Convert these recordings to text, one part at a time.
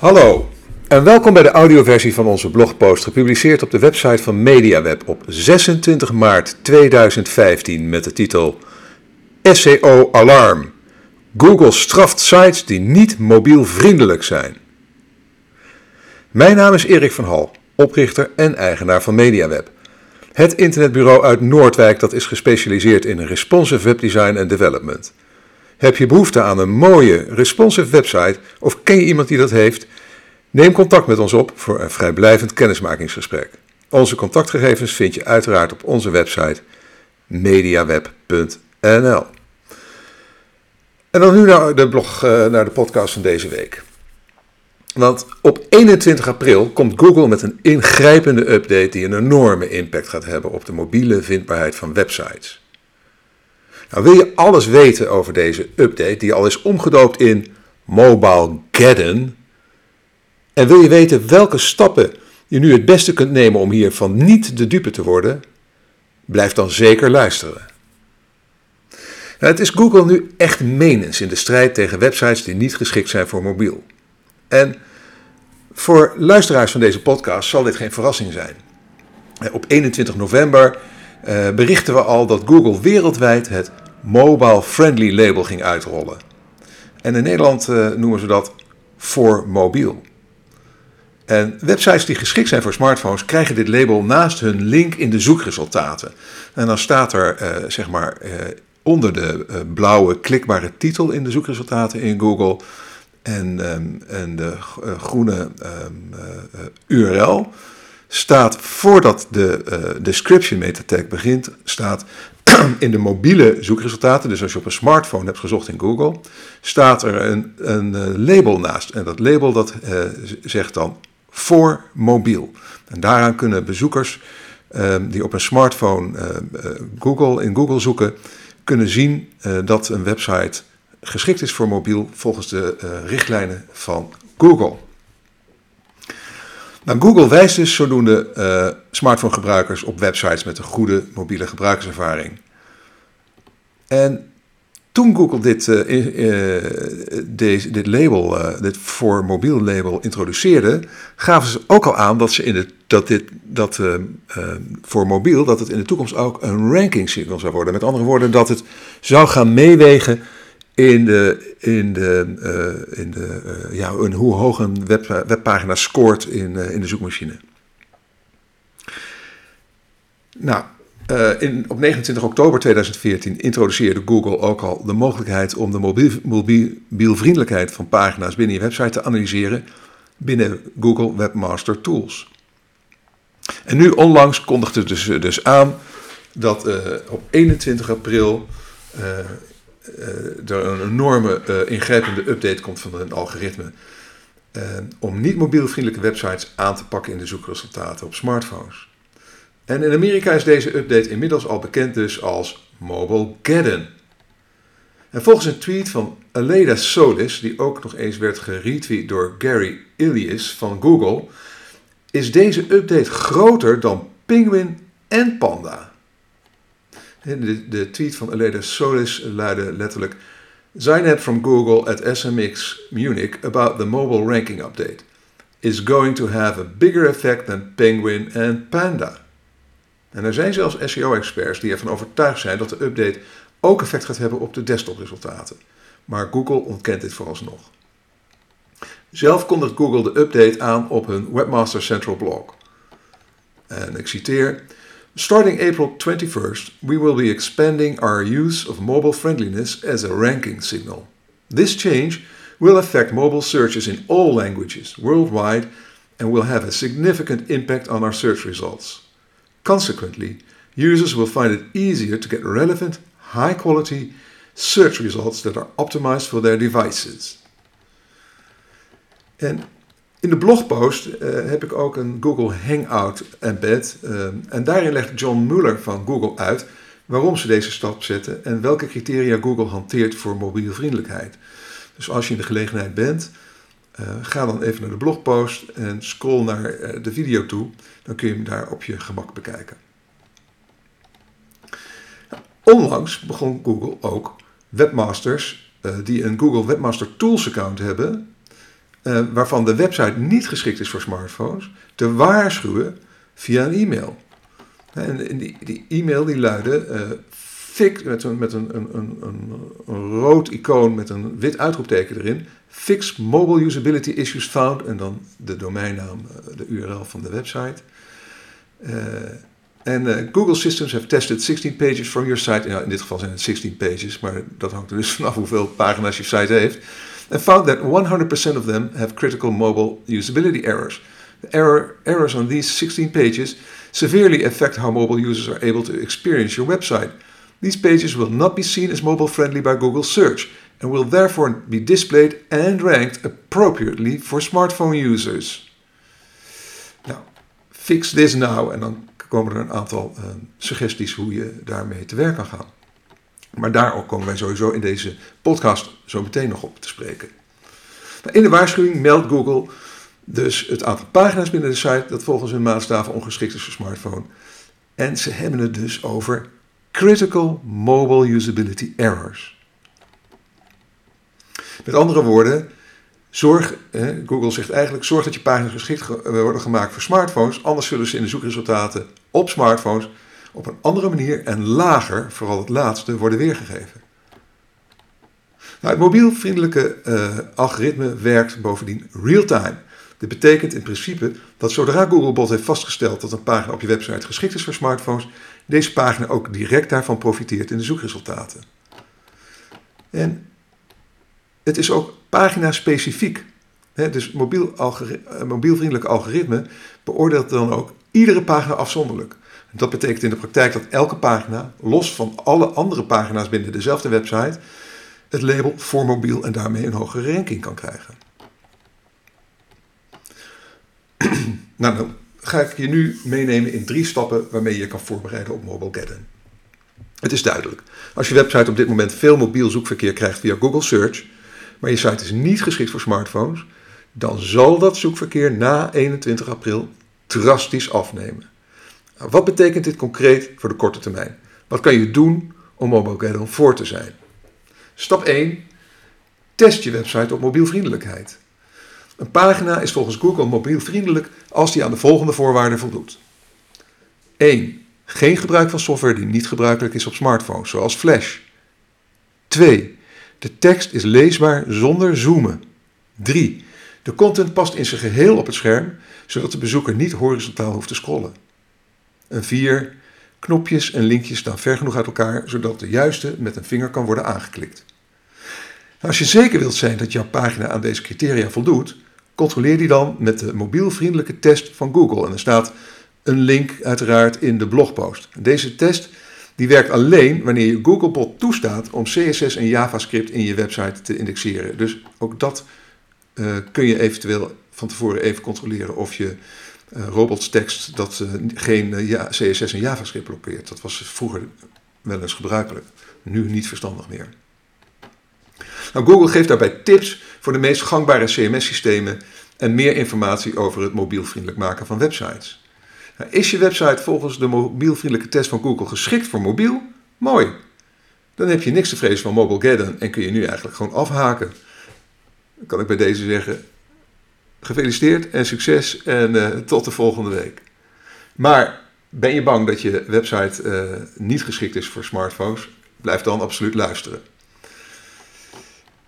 Hallo en welkom bij de audioversie van onze blogpost, gepubliceerd op de website van MediaWeb op 26 maart 2015 met de titel SEO Alarm. Google straft sites die niet mobielvriendelijk zijn. Mijn naam is Erik van Hal, oprichter en eigenaar van MediaWeb. Het internetbureau uit Noordwijk dat is gespecialiseerd in responsive webdesign en development. Heb je behoefte aan een mooie, responsive website of ken je iemand die dat heeft? Neem contact met ons op voor een vrijblijvend kennismakingsgesprek. Onze contactgegevens vind je uiteraard op onze website mediaweb.nl. En dan nu naar de blog, eh, naar de podcast van deze week. Want op 21 april komt Google met een ingrijpende update die een enorme impact gaat hebben op de mobiele vindbaarheid van websites. Nou, wil je alles weten over deze update, die al is omgedoopt in Mobile Geddon, en wil je weten welke stappen je nu het beste kunt nemen om hiervan niet de dupe te worden, blijf dan zeker luisteren. Nou, het is Google nu echt menens in de strijd tegen websites die niet geschikt zijn voor mobiel. En voor luisteraars van deze podcast zal dit geen verrassing zijn. Op 21 november uh, berichten we al dat Google wereldwijd het Mobile Friendly label ging uitrollen. En in Nederland uh, noemen ze dat voor mobiel. En websites die geschikt zijn voor smartphones krijgen dit label naast hun link in de zoekresultaten. En dan staat er uh, zeg maar onder de blauwe klikbare titel in de zoekresultaten in Google en, um, en de groene uh, URL staat voordat de uh, description meta tag begint, staat in de mobiele zoekresultaten, dus als je op een smartphone hebt gezocht in Google, staat er een, een label naast. En dat label dat zegt dan voor mobiel. En daaraan kunnen bezoekers um, die op een smartphone Google, in Google zoeken, kunnen zien dat een website geschikt is voor mobiel volgens de richtlijnen van Google. Nou, Google wijst dus zodoende uh, smartphone-gebruikers op websites met een goede mobiele gebruikerservaring. En toen Google dit, uh, deze, dit label, dit voor mobiel label introduceerde, gaven ze ook al aan dat, ze in de, dat dit dat, voor mobiel dat het in de toekomst ook een ranking signal zou worden. Met andere woorden, dat het zou gaan meewegen in de, in de, uh, in de uh, ja, hoe hoog een web, webpagina scoort in, uh, in de zoekmachine. Nou, in, op 29 oktober 2014 introduceerde Google ook al de mogelijkheid om de mobiel, mobielvriendelijkheid van pagina's binnen je website te analyseren binnen Google Webmaster Tools. En nu onlangs kondigde dus, dus aan dat op 21 april er een enorme uh, ingrijpende update komt van een algoritme. Uh, om niet mobielvriendelijke websites aan te pakken in de zoekresultaten op smartphones. En in Amerika is deze update inmiddels al bekend dus als Mobile Geddon. En volgens een tweet van Aleda Solis, die ook nog eens werd geretweet door Gary Ilias van Google, is deze update groter dan Penguin en Panda. De, de tweet van Aleda Solis luidde letterlijk: Zainab from Google at SMX Munich about the mobile ranking update is going to have a bigger effect than Penguin and Panda. En er zijn zelfs SEO-experts die ervan overtuigd zijn dat de update ook effect gaat hebben op de desktopresultaten. Maar Google ontkent dit vooralsnog. Zelf kondigt Google de update aan op hun Webmaster Central blog. En ik citeer. Starting April 21st, we will be expanding our use of mobile friendliness as a ranking signal. This change will affect mobile searches in all languages worldwide and will have a significant impact on our search results. Consequently, users will find it easier to get relevant, high quality search results that are optimized for their devices. And In de blogpost uh, heb ik ook een Google Hangout embed. Uh, en daarin legt John Muller van Google uit waarom ze deze stap zetten en welke criteria Google hanteert voor mobielvriendelijkheid. Dus als je in de gelegenheid bent, uh, ga dan even naar de blogpost en scroll naar de video toe. Dan kun je hem daar op je gemak bekijken. Onlangs begon Google ook webmasters die een Google Webmaster Tools account hebben uh, waarvan de website niet geschikt is voor smartphones, te waarschuwen via een e-mail. En die, e-mail die luidde uh, fix, met, een, met een, een, een, rood icoon met een wit uitroepteken erin. Fix mobile usability issues found. En dan de domeinnaam, de URL van de website. En Google Systems have tested 16 pages from your site. In dit geval zijn het 16 pages, maar dat hangt er dus vanaf hoeveel pagina's je site heeft. And found that 100% of them have critical mobile usability errors. The error, errors on these 16 pages severely affect how mobile users are able to experience your website. These pages will not be seen as mobile friendly by Google Search and will therefore be displayed and ranked appropriately for smartphone users. Nou, fix this now en dan komen er een aantal uh, suggesties hoe je daarmee te werk kan gaan. Maar daar komen wij sowieso in deze podcast zo meteen nog op te spreken. Nou, in de waarschuwing meldt Google dus het aantal pagina's binnen de site dat volgens hun maatstaven ongeschikt is voor smartphone. En ze hebben het dus over critical mobile usability errors. Met andere woorden, zorg, Google zegt eigenlijk, zorg dat je pagina's geschikt worden gemaakt voor smartphones, anders zullen ze in de zoekresultaten op smartphones op een andere manier en lager, vooral het laatste, worden weergegeven. Nou, het mobielvriendelijke uh, algoritme werkt bovendien real-time. Dit betekent in principe dat zodra Googlebot heeft vastgesteld dat een pagina op je website geschikt is voor smartphones, deze pagina ook direct daarvan profiteert in de zoekresultaten. En het is ook pagina-specifiek. Dus mobiel algoritme, mobielvriendelijk algoritme beoordeelt dan ook iedere pagina afzonderlijk. Dat betekent in de praktijk dat elke pagina, los van alle andere pagina's binnen dezelfde website, het label voor mobiel en daarmee een hogere ranking kan krijgen. nou, dan ga ik je nu meenemen in drie stappen waarmee je je kan voorbereiden op Mobilegeddon. Het is duidelijk. Als je website op dit moment veel mobiel zoekverkeer krijgt via Google Search, maar je site is niet geschikt voor smartphones, dan zal dat zoekverkeer na 21 april drastisch afnemen. Wat betekent dit concreet voor de korte termijn? Wat kan je doen om Mobilegeddon voor te zijn? Stap 1. Test je website op mobielvriendelijkheid. Een pagina is volgens Google mobielvriendelijk als die aan de volgende voorwaarden voldoet. 1. Geen gebruik van software die niet gebruikelijk is op smartphones, zoals Flash. 2. De tekst is leesbaar zonder zoomen. 3. De content past in zijn geheel op het scherm, zodat de bezoeker niet horizontaal hoeft te scrollen. En 4. Knopjes en linkjes staan ver genoeg uit elkaar, zodat de juiste met een vinger kan worden aangeklikt. Als je zeker wilt zijn dat jouw pagina aan deze criteria voldoet, controleer die dan met de mobielvriendelijke test van Google. En er staat een link uiteraard in de blogpost. Deze test die werkt alleen wanneer je Googlebot toestaat om CSS en JavaScript in je website te indexeren. Dus ook dat uh, kun je eventueel van tevoren even controleren of je uh, robotstekst dat uh, geen ja, CSS en JavaScript blokkeert. Dat was vroeger wel eens gebruikelijk, nu niet verstandig meer. Nou, Google geeft daarbij tips voor de meest gangbare CMS-systemen en meer informatie over het mobielvriendelijk maken van websites. Nou, is je website volgens de mobielvriendelijke test van Google geschikt voor mobiel? Mooi. Dan heb je niks te vrezen van Mobilegeddon en kun je nu eigenlijk gewoon afhaken. Kan ik bij deze zeggen, gefeliciteerd en succes en uh, tot de volgende week. Maar ben je bang dat je website uh, niet geschikt is voor smartphones? Blijf dan absoluut luisteren.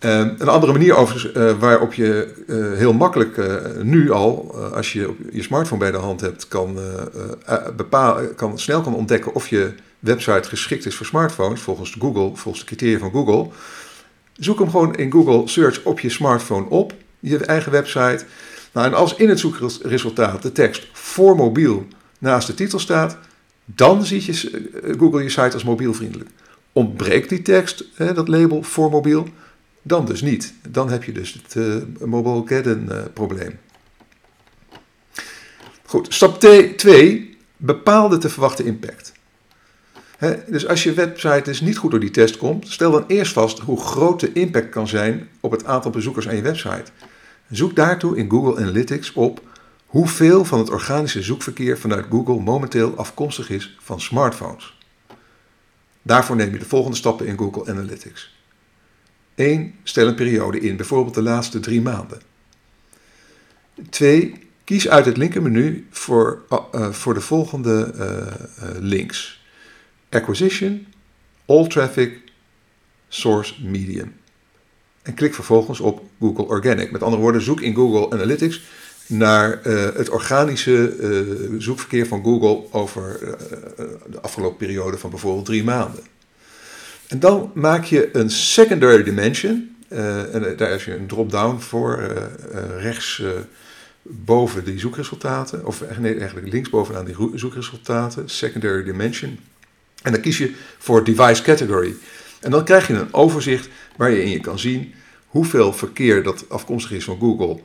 Uh, een andere manier uh, waarop je heel makkelijk nu al, als je je smartphone bij de hand hebt, kan, kan, snel kan ontdekken of je website geschikt is voor smartphones, volgens Google, volgens de criteria van Google. Zoek hem gewoon in Google Search op je smartphone op, je eigen website. Nou, en als in het zoekresultaat de tekst voor mobiel naast de titel staat, dan ziet je Google je site als mobielvriendelijk. Ontbreekt die tekst, dat label voor mobiel, dan dus niet. Dan heb je dus het uh, mobile Geddon uh, probleem. Goed, stap 2. Bepaal de te verwachten impact. He, dus als je website dus niet goed door die test komt, stel dan eerst vast hoe groot de impact kan zijn op het aantal bezoekers aan je website. Zoek daartoe in Google Analytics op hoeveel van het organische zoekverkeer vanuit Google momenteel afkomstig is van smartphones. Daarvoor neem je de volgende stappen in Google Analytics. 1. Stel een periode in, bijvoorbeeld de laatste drie maanden. Twee, kies uit het linkermenu voor, uh, voor de volgende uh, links. Acquisition, All Traffic, Source Medium. En klik vervolgens op Google Organic. Met andere woorden, zoek in Google Analytics naar het organische zoekverkeer van Google over de afgelopen periode van bijvoorbeeld drie maanden. En dan maak je een secondary dimension. En daar is je een drop-down voor, rechts boven die zoekresultaten, of nee, eigenlijk linksbovenaan die zoekresultaten, secondary dimension. En dan kies je voor device category. En dan krijg je een overzicht waar je in je kan zien hoeveel verkeer dat afkomstig is van Google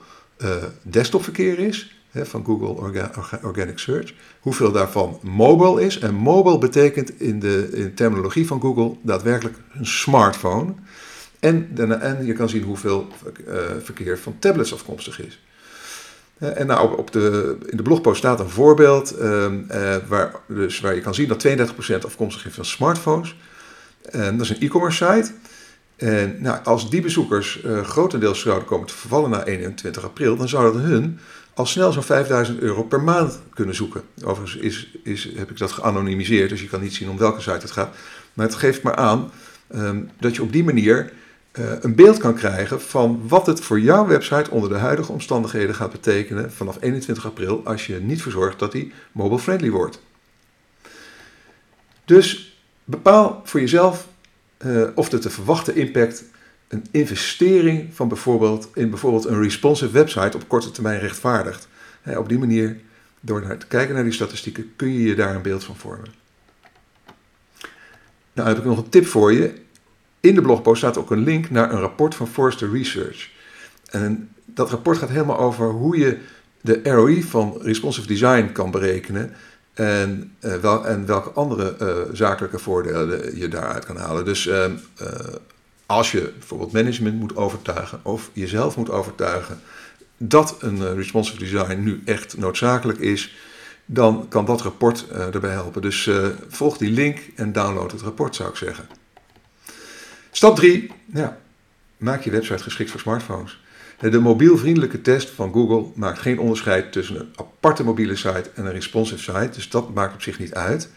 desktopverkeer is, van Google Organic Search. Hoeveel daarvan mobile is. En mobile betekent in de, in terminologie van Google daadwerkelijk een smartphone. En, en je kan zien hoeveel uh, verkeer van tablets afkomstig is. Uh, en nou, op, de, in de blogpost staat een voorbeeld uh, waar, dus waar je kan zien dat 32% afkomstig is van smartphones. En dat is een e-commerce site. En nou, als die bezoekers grotendeels zouden komen te vervallen na 21 april, dan zou dat hun al snel zo'n 5000 euro per maand kunnen zoeken. Overigens is, is, heb ik dat geanonimiseerd, dus je kan niet zien om welke site het gaat. Maar het geeft maar aan um, dat je op die manier uh, een beeld kan krijgen van wat het voor jouw website onder de huidige omstandigheden gaat betekenen vanaf 21 april als je niet verzorgt dat die mobile friendly wordt. Dus bepaal voor jezelf uh, of de te verwachten impact een investering van bijvoorbeeld, in bijvoorbeeld een responsive website op korte termijn rechtvaardigt. op die manier, door naar te kijken naar die statistieken, kun je je daar een beeld van vormen. Nou heb ik nog een tip voor je. In de blogpost staat ook een link naar een rapport van Forrester Research. En dat rapport gaat helemaal over hoe je de ROI van responsive design kan berekenen en, uh, wel, en welke andere uh, zakelijke voordelen je daaruit kan halen. Dus uh, als je bijvoorbeeld management moet overtuigen of jezelf moet overtuigen dat een eh, responsive design nu echt noodzakelijk is, dan kan dat rapport erbij helpen. Dus volg die link en download het rapport, zou ik zeggen. Stap 3. Ja, maak je website geschikt voor smartphones. De mobielvriendelijke test van Google maakt geen onderscheid tussen een aparte mobiele site en een responsive site. Dus dat maakt op zich niet uit.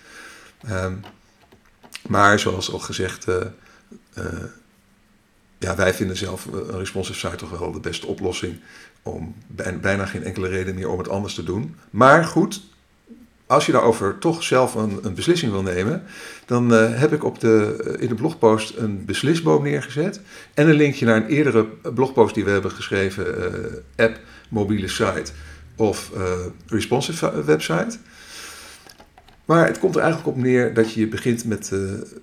Um, maar zoals al gezegd, uh, ja, wij vinden zelf een responsive site toch wel de beste oplossing. Om bijna geen enkele reden meer om het anders te doen. Maar goed, als je daarover toch zelf een, een beslissing wil nemen, dan uh, heb ik op de, uh, in de blogpost een beslisboom neergezet. En een linkje naar een eerdere blogpost die we hebben geschreven: uh, app, mobiele site of responsive website. Maar het komt er eigenlijk op neer dat je begint met,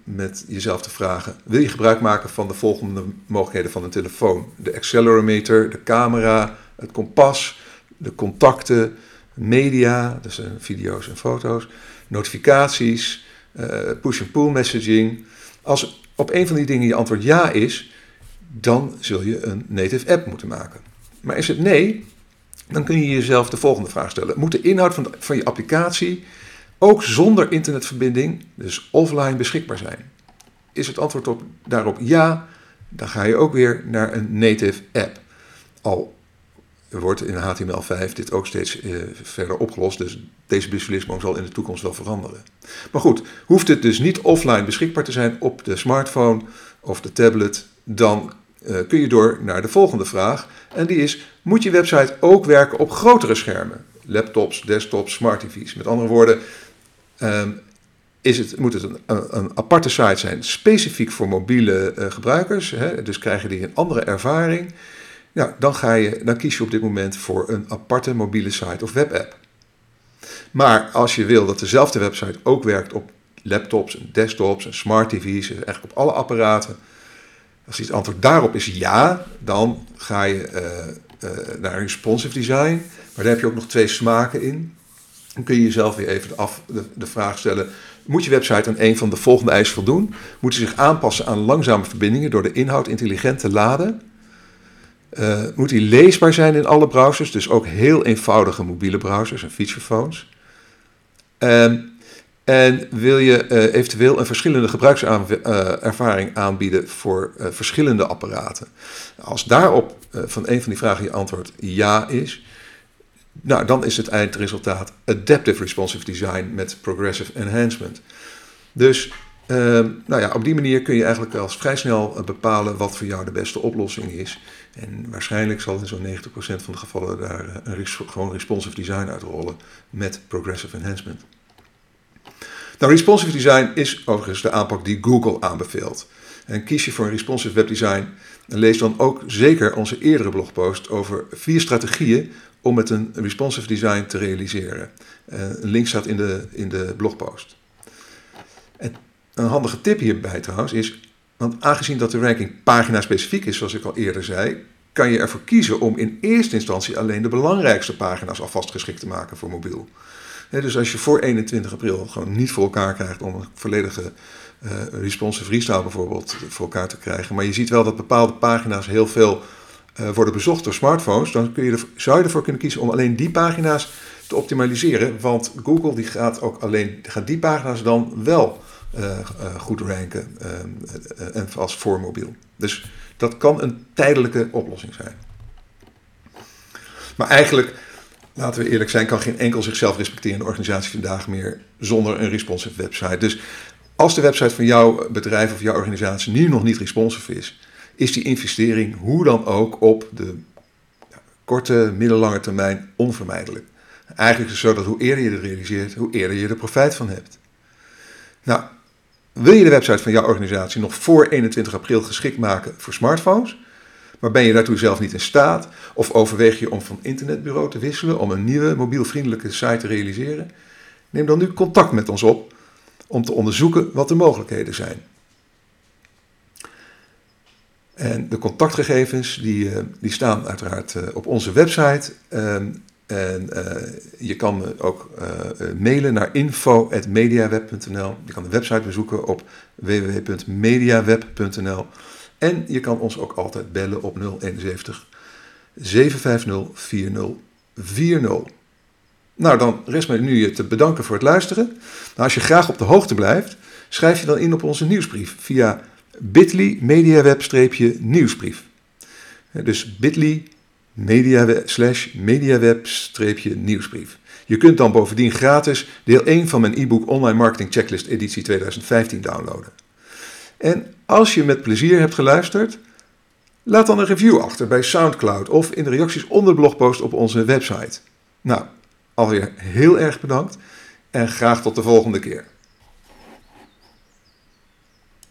met jezelf te vragen: wil je gebruik maken van de volgende mogelijkheden van een telefoon? De accelerometer, de camera, het kompas, de contacten, media, dus video's en foto's, notificaties, uh, push-and-pull messaging. Als op een van die dingen je antwoord ja is, dan zul je een native app moeten maken. Maar is het nee, dan kun je jezelf de volgende vraag stellen: moet de inhoud van, van je applicatie ook zonder internetverbinding, dus offline beschikbaar zijn? Is het antwoord op, daarop ja, dan ga je ook weer naar een native app. Al wordt in HTML5 dit ook steeds eh, verder opgelost, dus deze beslissing zal in de toekomst wel veranderen. Maar goed, hoeft het dus niet offline beschikbaar te zijn op de smartphone of de tablet, dan uh, kun je door naar de volgende vraag. En die is, moet je website ook werken op grotere schermen? Laptops, desktops, smart TV's. Met andere woorden, Um, is het, moet het een, een, aparte site zijn, specifiek voor mobiele uh, gebruikers. Hè, dus krijgen die een andere ervaring. Nou, dan, ga je, dan kies je op dit moment voor een aparte mobiele site of webapp. Maar als je wil dat dezelfde website ook werkt op laptops, desktops en smart TV's, eigenlijk op alle apparaten. Als het antwoord daarop is ja, dan ga je uh, uh, naar responsive design. Maar daar heb je ook nog twee smaken in. Dan kun je jezelf weer even af, de, de vraag stellen: moet je website aan een van de volgende eisen voldoen? Moet hij zich aanpassen aan langzame verbindingen door de inhoud intelligent te laden? Uh, moet hij leesbaar zijn in alle browsers, dus ook heel eenvoudige mobiele browsers en featurephones? Um, en wil je uh, eventueel een verschillende gebruikservaring aanbieden voor uh, verschillende apparaten? Als daarop van een van die vragen je antwoord ja is, Nou, dan is het eindresultaat Adaptive Responsive Design met Progressive Enhancement. Dus Ehm, nou ja, op die manier kun je eigenlijk al vrij snel eh, bepalen wat voor jou de beste oplossing is. En waarschijnlijk zal in zo'n 90% van de gevallen daar eh, een gewoon responsive design uitrollen met progressive enhancement. Nou, responsive design is overigens de aanpak die Google aanbeveelt. En kies je voor een responsive webdesign, dan lees dan ook zeker onze eerdere blogpost over vier strategieën om met een responsive design te realiseren. Eh, een link staat in de, in de blogpost. En een handige tip hierbij trouwens is, want aangezien dat de ranking pagina specifiek is, zoals ik al eerder zei, kan je ervoor kiezen om in eerste instantie alleen de belangrijkste pagina's alvast geschikt te maken voor mobiel. dus als je voor 21 april gewoon niet voor elkaar krijgt om een volledige uh, responsive restyle bijvoorbeeld voor elkaar te krijgen, maar je ziet wel dat bepaalde pagina's heel veel uh, worden bezocht door smartphones, dan kun je er, zou je ervoor kunnen kiezen om alleen die pagina's te optimaliseren, want Google die gaat ook alleen gaat die pagina's dan wel goed ranken uh, en als voor mobiel. Dus dat kan een tijdelijke oplossing zijn. Maar eigenlijk, laten we eerlijk zijn, kan geen enkel zichzelf respecterende organisatie vandaag meer zonder een responsive website. Dus als de website van jouw bedrijf of jouw organisatie nu nog niet responsive is, is die investering hoe dan ook op de korte, middellange termijn onvermijdelijk. Eigenlijk is het zo dat hoe eerder je het realiseert, hoe eerder je er profijt van hebt. Nou, wil je de website van jouw organisatie nog voor 21 april geschikt maken voor smartphones? Maar ben je daartoe zelf niet in staat? Of overweeg je om van internetbureau te wisselen om een nieuwe mobielvriendelijke site te realiseren? Neem dan nu contact met ons op om te onderzoeken wat de mogelijkheden zijn. En de contactgegevens die, eh, die staan uiteraard eh, op onze website. En uh, je kan me ook uh, mailen naar info.mediaweb.nl. Je kan de website bezoeken op www.mediaweb.nl. En je kan ons ook altijd bellen op 071 750 4040. Nou, dan rest mij nu je te bedanken voor het luisteren. Nou, als je graag op de hoogte blijft, schrijf je dan in op onze nieuwsbrief via bit.ly mediaweb-nieuwsbrief. Dus bit.ly media, slash mediaweb-nieuwsbrief. Je kunt dan bovendien gratis deel 1 van mijn e-book Online Marketing Checklist editie 2015 downloaden. En als je met plezier hebt geluisterd, laat dan een review achter bij SoundCloud of in de reacties onder de blogpost op onze website. Nou, alweer heel erg bedankt en graag tot de volgende keer.